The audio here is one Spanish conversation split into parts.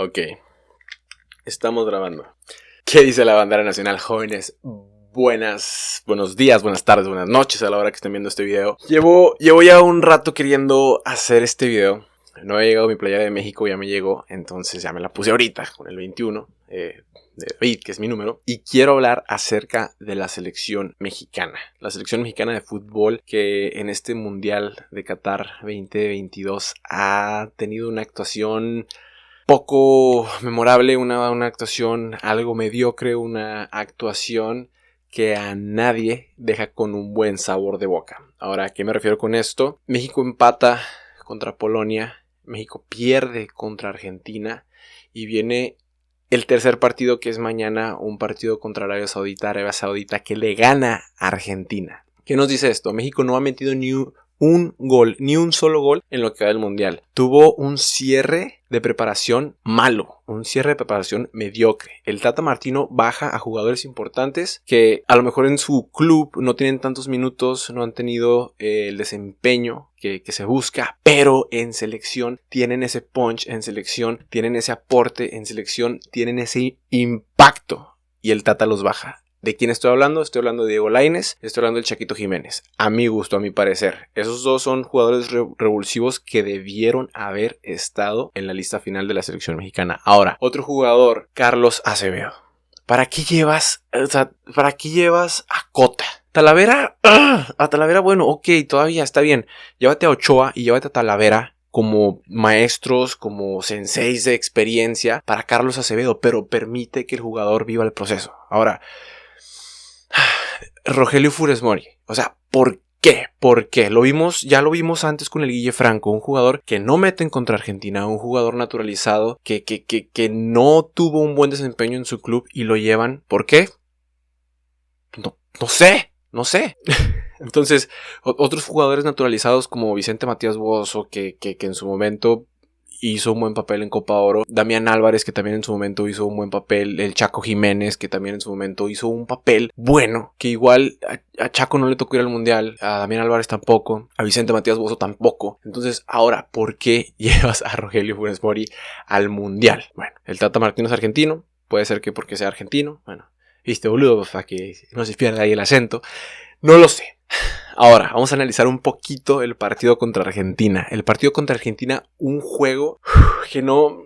Ok. Estamos grabando. ¿Qué dice la bandera nacional, jóvenes? Buenas, buenos días, buenas tardes, buenas noches a la hora que estén viendo este video. Llevo, llevo ya un rato queriendo hacer este video. No ha llegado mi playa de México, ya me llegó, entonces ya me la puse ahorita con el 21 eh, de David, que es mi número. Y quiero hablar acerca de la selección mexicana. La selección mexicana de fútbol que en este Mundial de Qatar 2022 ha tenido una actuación poco memorable, una, una actuación algo mediocre, una actuación que a nadie deja con un buen sabor de boca. Ahora, ¿a qué me refiero con esto? México empata contra Polonia, México pierde contra Argentina y viene el tercer partido que es mañana, un partido contra Arabia Saudita, Arabia Saudita que le gana a Argentina. ¿Qué nos dice esto? México no ha metido ni un gol, ni un solo gol en lo que va del mundial. Tuvo un cierre de preparación malo, un cierre de preparación mediocre. El Tata Martino baja a jugadores importantes que a lo mejor en su club no tienen tantos minutos, no han tenido eh, el desempeño que, se busca, pero en selección tienen ese punch, en selección tienen ese aporte, en selección tienen ese impacto y el Tata los baja. ¿De quién estoy hablando? Estoy hablando de Diego Laines, estoy hablando del Chaquito Jiménez. A mi gusto, a mi parecer. Esos dos son jugadores revulsivos que debieron haber estado en la lista final de la selección mexicana. Ahora, otro jugador, Carlos Acevedo. ¿Para qué llevas, o sea, para llevas a Cota? Talavera, ¡ah! a Talavera, bueno, ok, todavía está bien. Llévate a Ochoa y llévate a Talavera como maestros, como senseis de experiencia para Carlos Acevedo, pero permite que el jugador viva el proceso. Ahora, Rogelio Funes Mori. O sea, ¿por qué? ¿Por qué? Lo vimos, ya lo vimos antes con el Guille Franco, un jugador que no mete en contra Argentina, un jugador naturalizado que, que, que, que no tuvo un buen desempeño en su club y lo llevan. ¿Por qué? No, no sé, no sé. Entonces, otros jugadores naturalizados como Vicente Matías Bozo, que, que, que en su momento hizo un buen papel en Copa Oro. Damián Álvarez, que también en su momento hizo un buen papel. El Chaco Jiménez, que también en su momento hizo un papel bueno. Que igual a, Chaco no le tocó ir al Mundial. A Damián Álvarez tampoco. A Vicente Matías Bozo tampoco. Entonces, ahora, ¿por qué llevas a Rogelio Funes Mori al Mundial? Bueno, el Tata Martino es argentino. Puede ser que porque sea argentino. Bueno, viste, boludo, para que no se pierda ahí el acento. No lo sé. Ahora, vamos a analizar un poquito el partido contra Argentina. El partido contra Argentina, un juego que no...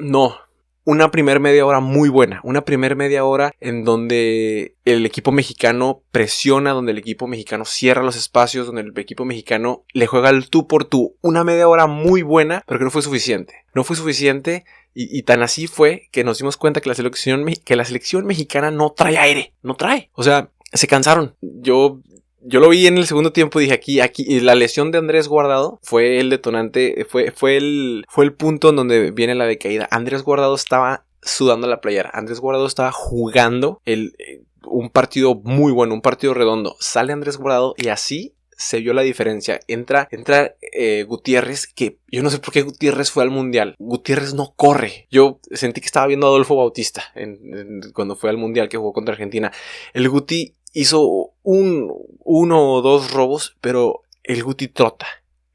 No. Una primer media hora muy buena. Una primer media hora en donde el equipo mexicano presiona, donde el equipo mexicano cierra los espacios, donde el equipo mexicano le juega el tú por tú. Una media hora muy buena, pero que no fue suficiente. No fue suficiente y, tan así fue que nos dimos cuenta que la, selección, que la selección mexicana no trae aire. No trae. O sea, se cansaron. Yo yo lo vi en el segundo tiempo y dije aquí, aquí, la lesión de Andrés Guardado fue el detonante, fue, fue, el, fue el punto en donde viene la decaída. Andrés Guardado estaba sudando la playera. Andrés Guardado estaba jugando el, eh, un partido muy bueno, un partido redondo. Sale Andrés Guardado y así se vio la diferencia. Entra, entra eh, Gutiérrez, que yo no sé por qué Gutiérrez fue al mundial. Gutiérrez no corre. Yo sentí que estaba viendo a Adolfo Bautista cuando fue al mundial que jugó contra Argentina. El Guti hizo un, uno o dos robos, pero el Guti trota,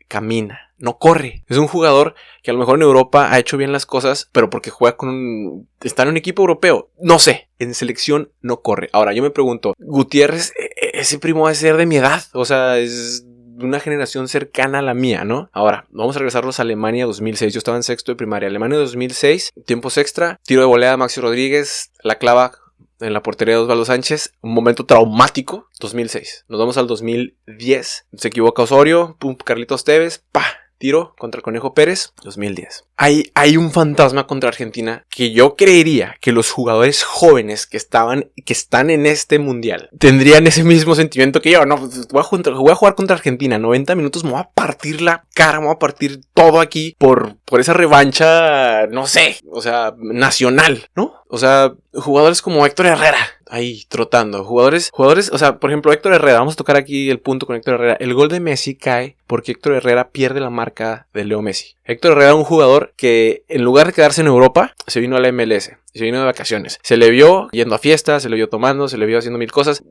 camina, no corre. Es un jugador que a lo mejor en Europa ha hecho bien las cosas, pero porque juega con un... está en un equipo europeo. No sé, en selección no corre. Ahora yo me pregunto, Gutiérrez, e, e, ese primo va a ser de mi edad, o sea, es una generación cercana a la mía, ¿no? Ahora, vamos a regresarnos a Alemania 2006. Yo estaba en sexto de primaria. Alemania 2006, tiempos extra, tiro de volea Maxi Rodríguez, la clava en la portería de Osvaldo Sánchez. Un momento traumático. 2006. Nos vamos al 2010. Se equivoca Osorio. Pum, Carlitos Tevez. Pa tiro contra el Conejo Pérez, 2010. Hay, hay un fantasma contra Argentina que yo creería que los jugadores jóvenes que estaban, que están en este mundial, tendrían ese mismo sentimiento que yo. No, pues, voy a, jugar contra Argentina, 90 minutos, me voy a partir la cara, me voy a partir todo aquí por, por esa revancha, no sé, o sea, nacional, ¿no? O sea, jugadores como Héctor Herrera, ahí trotando. Jugadores, jugadores, o sea, por ejemplo, Héctor Herrera, vamos a tocar aquí el punto con Héctor Herrera. El gol de Messi cae porque Héctor Herrera pierde la marca de Leo Messi. Héctor Herrera era un jugador que en lugar de quedarse en Europa, se vino a la MLS se vino de vacaciones. Se le vio yendo a fiestas, se le vio tomando, se le vio haciendo mil cosas.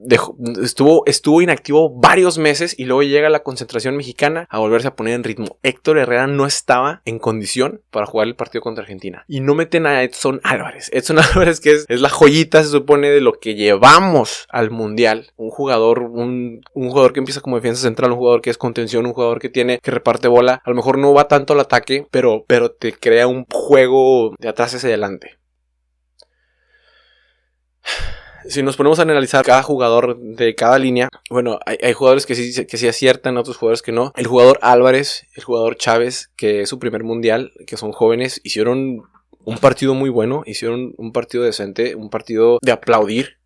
estuvo, inactivo varios meses y luego llega a la concentración mexicana a volverse a poner en ritmo. Héctor Herrera no estaba en condición para jugar el partido contra Argentina. Y no meten a Edson Álvarez. Edson Álvarez que es, es la joyita, se supone, de lo que llevamos al Mundial. Un jugador, un, un jugador que empieza como defensa central, un jugador que es contención, un jugador que tiene, que reparte bola. A lo mejor no va tanto al ataque, pero, pero te crea un juego de atrás hacia adelante si nos ponemos a analizar cada jugador de cada línea, bueno, hay, jugadores que sí, que sí aciertan, otros jugadores que no. El jugador Álvarez, el jugador Chávez, que es su primer mundial, que son jóvenes, hicieron un partido muy bueno, hicieron un partido decente, un partido de aplaudir.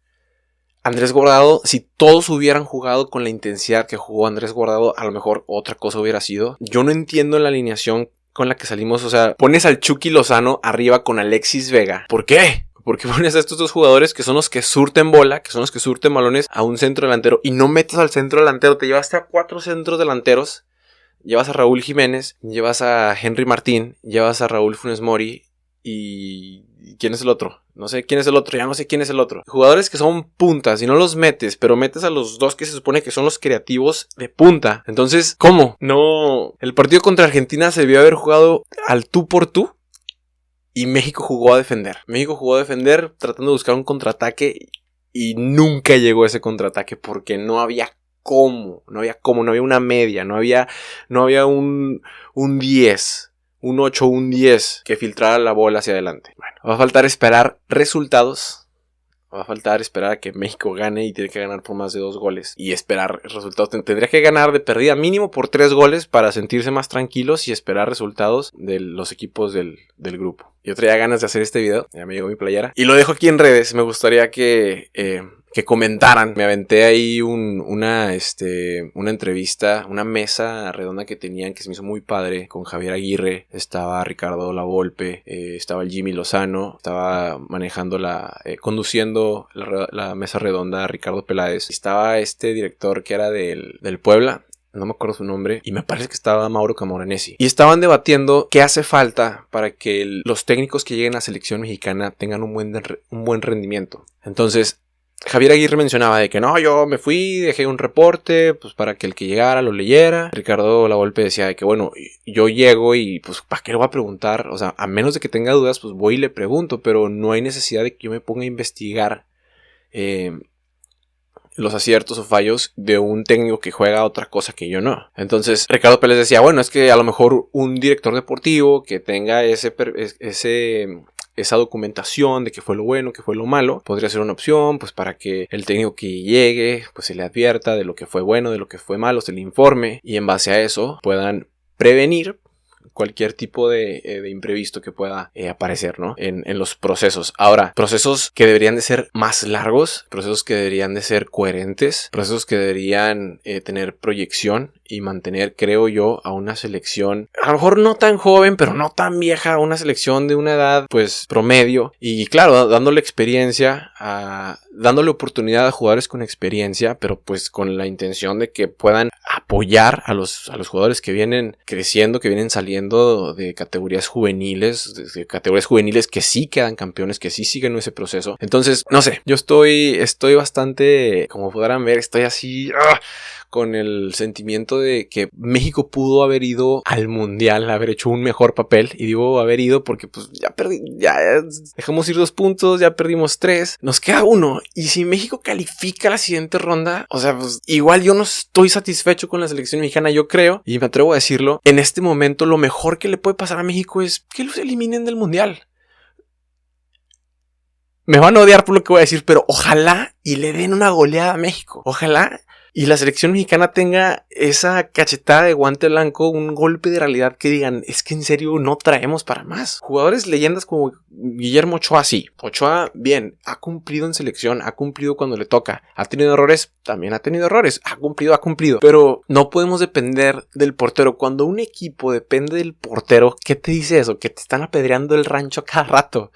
Andrés Guardado, si todos hubieran jugado con la intensidad que jugó Andrés Guardado, a lo mejor otra cosa hubiera sido. Yo no entiendo la alineación con la que salimos, o sea, pones al Chucky Lozano arriba con Alexis Vega. ¿Por qué? Porque pones a estos dos jugadores que son los que surten bola, que son los que surten balones a un centro delantero y no metes al centro delantero. Te llevaste a cuatro centros delanteros. Llevas a Raúl Jiménez, llevas a Henry Martín, llevas a Raúl Funes Mori ¿Quién es el otro? No sé quién es el otro, ya no sé quién es el otro. Jugadores que son puntas y no los metes, pero metes a los dos que se supone que son los creativos de punta. Entonces, ¿cómo? No. El partido contra Argentina se debió haber jugado al tú por tú y México jugó a defender. México jugó a defender tratando de buscar un contraataque y nunca llegó ese contraataque porque no había cómo, no había cómo, no había una media, no había, no había un, un 10, un 8, un 10 que filtrara la bola hacia adelante. Bueno, va a faltar esperar resultados Va a faltar esperar a que México gane y tiene que ganar por más de dos goles. Y esperar resultados. Tendría que ganar de perdida mínimo por tres goles para sentirse más tranquilos y esperar resultados de los equipos del, grupo. Yo traía ganas de hacer este video. Ya me llegó mi playera. Y lo dejo aquí en redes. Me gustaría que eh, que comentaran. Me aventé ahí una, este, una entrevista, una mesa redonda que tenían que se me hizo muy padre con Javier Aguirre, estaba Ricardo Lavolpe, eh, estaba el Jimmy Lozano, estaba manejando la, eh, conduciendo la, mesa redonda Ricardo Peláez, estaba este director que era del, del Puebla, no me acuerdo su nombre, y me parece que estaba Mauro Camoranesi. Y estaban debatiendo qué hace falta para que los técnicos que lleguen a la selección mexicana tengan un buen, un buen rendimiento. Entonces, Javier Aguirre mencionaba de que no, yo me fui, dejé un reporte, pues para que el que llegara lo leyera. Ricardo Lavolpe decía de que bueno, yo llego y pues ¿para qué lo voy a preguntar? O sea, a menos de que tenga dudas, pues voy y le pregunto, pero no hay necesidad de que yo me ponga a investigar eh, los aciertos o fallos de un técnico que juega otra cosa que yo no. Entonces, Ricardo Pérez decía, bueno, es que a lo mejor un director deportivo que tenga ese, ese esa documentación de qué fue lo bueno, qué fue lo malo, podría ser una opción, pues para que el técnico que llegue, pues se le advierta de lo que fue bueno, de lo que fue malo, se le informe y en base a eso puedan prevenir cualquier tipo de, eh, imprevisto que pueda eh, aparecer, ¿no? En, en, los procesos. Ahora, procesos que deberían de ser más largos, procesos que deberían de ser coherentes, procesos que deberían eh, tener proyección y mantener, creo yo, a una selección, a lo mejor no tan joven, pero no tan vieja, una selección de una edad, pues, promedio. Y claro, dándole experiencia, a, dándole oportunidad a jugadores con experiencia, pero pues con la intención de que puedan apoyar a los, a los jugadores que vienen creciendo, que vienen saliendo de categorías juveniles, de categorías juveniles que sí quedan campeones, que sí siguen ese proceso. Entonces, no sé, yo estoy, estoy bastante, como podrán ver, estoy así, ¡ah! Con el sentimiento de que México pudo haber ido al mundial, haber hecho un mejor papel. Y digo haber ido porque pues ya perdí, ya dejamos ir dos puntos, ya perdimos tres, nos queda uno. Y si México califica la siguiente ronda, o sea, pues igual yo no estoy satisfecho con la selección mexicana, yo creo, y me atrevo a decirlo, en este momento lo mejor que le puede pasar a México es que los eliminen del mundial me van a odiar por lo que voy a decir, pero ojalá y le den una goleada a México. Ojalá y la selección mexicana tenga esa cachetada de guante blanco, un golpe de realidad que digan, es que en serio no traemos para más. Jugadores leyendas como Guillermo Ochoa, sí. Ochoa, bien, ha cumplido en selección, ha cumplido cuando le toca. Ha tenido errores, también ha tenido errores. Ha cumplido, ha cumplido. Pero no podemos depender del portero. Cuando un equipo depende del portero, ¿qué te dice eso? Que te están apedreando el rancho cada rato.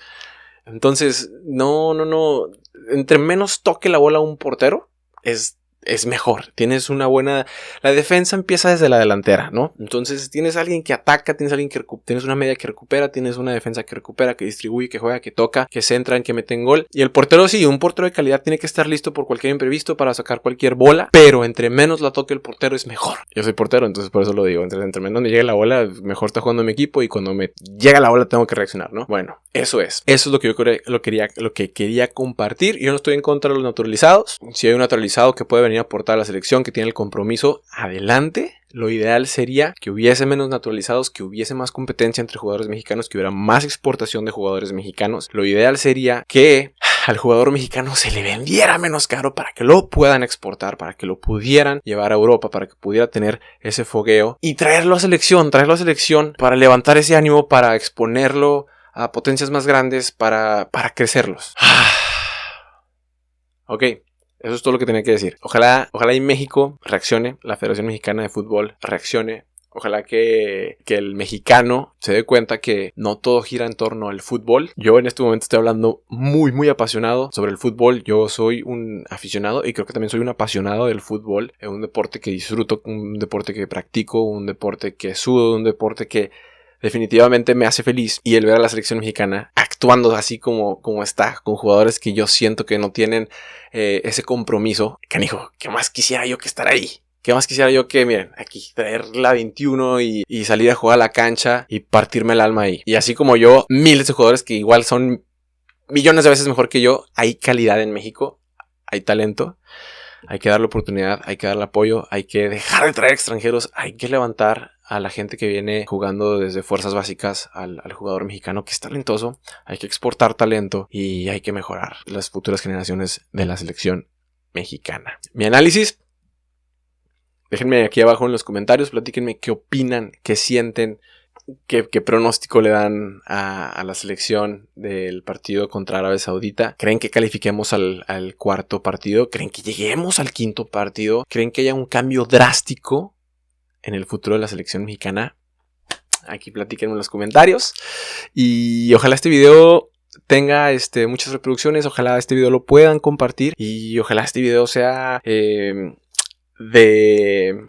Entonces, no, no, no. Entre menos toque la bola un portero, es es mejor. Tienes una buena. La defensa empieza desde la delantera, ¿no? Entonces tienes alguien que ataca, tienes alguien que tienes una media que recupera, tienes una defensa que recupera, que distribuye, que juega, que toca, que centran, que meten gol. Y el portero sí, un portero de calidad tiene que estar listo por cualquier imprevisto para sacar cualquier bola, pero entre menos la toque el portero es mejor. Yo soy portero, entonces por eso lo digo. Entre, entre menos me llegue la bola, mejor está jugando mi equipo y cuando me llega la bola tengo que reaccionar, ¿no? Bueno, eso es. Eso es lo que yo lo quería, lo que quería compartir. Yo no estoy en contra de los naturalizados. Si hay un naturalizado que puede venir aportar a la selección, que tiene el compromiso, adelante. Lo ideal sería que hubiese menos naturalizados, que hubiese más competencia entre jugadores mexicanos, que hubiera más exportación de jugadores mexicanos. Lo ideal sería que al jugador mexicano se le vendiera menos caro para que lo puedan exportar, para que lo pudieran llevar a Europa, para que pudiera tener ese fogueo y traerlo a selección, traerlo a selección para levantar ese ánimo, para exponerlo a potencias más grandes, para, para crecerlos. ok. Eso es todo lo que tenía que decir. Ojalá, ojalá y México reaccione, la Federación Mexicana de Fútbol reaccione. Ojalá que, que, el mexicano se dé cuenta que no todo gira en torno al fútbol. Yo en este momento estoy hablando muy, muy apasionado sobre el fútbol. Yo soy un aficionado y creo que también soy un apasionado del fútbol. Es un deporte que disfruto, un deporte que practico, un deporte que sudo, un deporte que definitivamente me hace feliz. Y el ver a la selección mexicana actuando así como, como está, con jugadores que yo siento que no tienen eh, ese compromiso. Canijo, ¿qué más quisiera yo que estar ahí? ¿Qué más quisiera yo que, miren, aquí traer la 21 y, y, salir a jugar a la cancha y partirme el alma ahí? Y así como yo, miles de jugadores que igual son millones de veces mejor que yo, hay calidad en México, hay talento, hay que darle oportunidad, hay que darle apoyo, hay que dejar de traer extranjeros, hay que levantar a la gente que viene jugando desde fuerzas básicas al, jugador mexicano que es talentoso. Hay que exportar talento y hay que mejorar las futuras generaciones de la selección mexicana. Mi análisis. Déjenme aquí abajo en los comentarios, platíquenme qué opinan, qué sienten, qué, pronóstico le dan a, la selección del partido contra Arabia Saudita. ¿Creen que califiquemos al, cuarto partido? ¿Creen que lleguemos al quinto partido? ¿Creen que haya un cambio drástico en el futuro de la selección mexicana? Aquí platiquen en los comentarios. Y ojalá este video tenga este, muchas reproducciones. Ojalá este video lo puedan compartir. Y ojalá este video sea eh, de,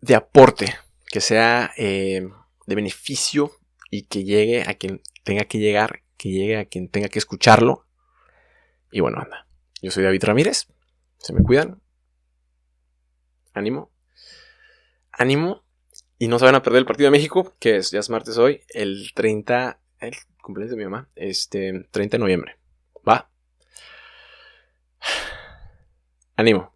de aporte. Que sea eh, de beneficio. Y que llegue a quien tenga que llegar. Que llegue a quien tenga que escucharlo. Y bueno, anda. Yo soy David Ramírez. Se me cuidan. Ánimo ánimo y no se van a perder el partido de México, que es, ya es martes hoy, el 30, el cumpleaños de mi mamá, este, 30 de noviembre. Va. Ánimo.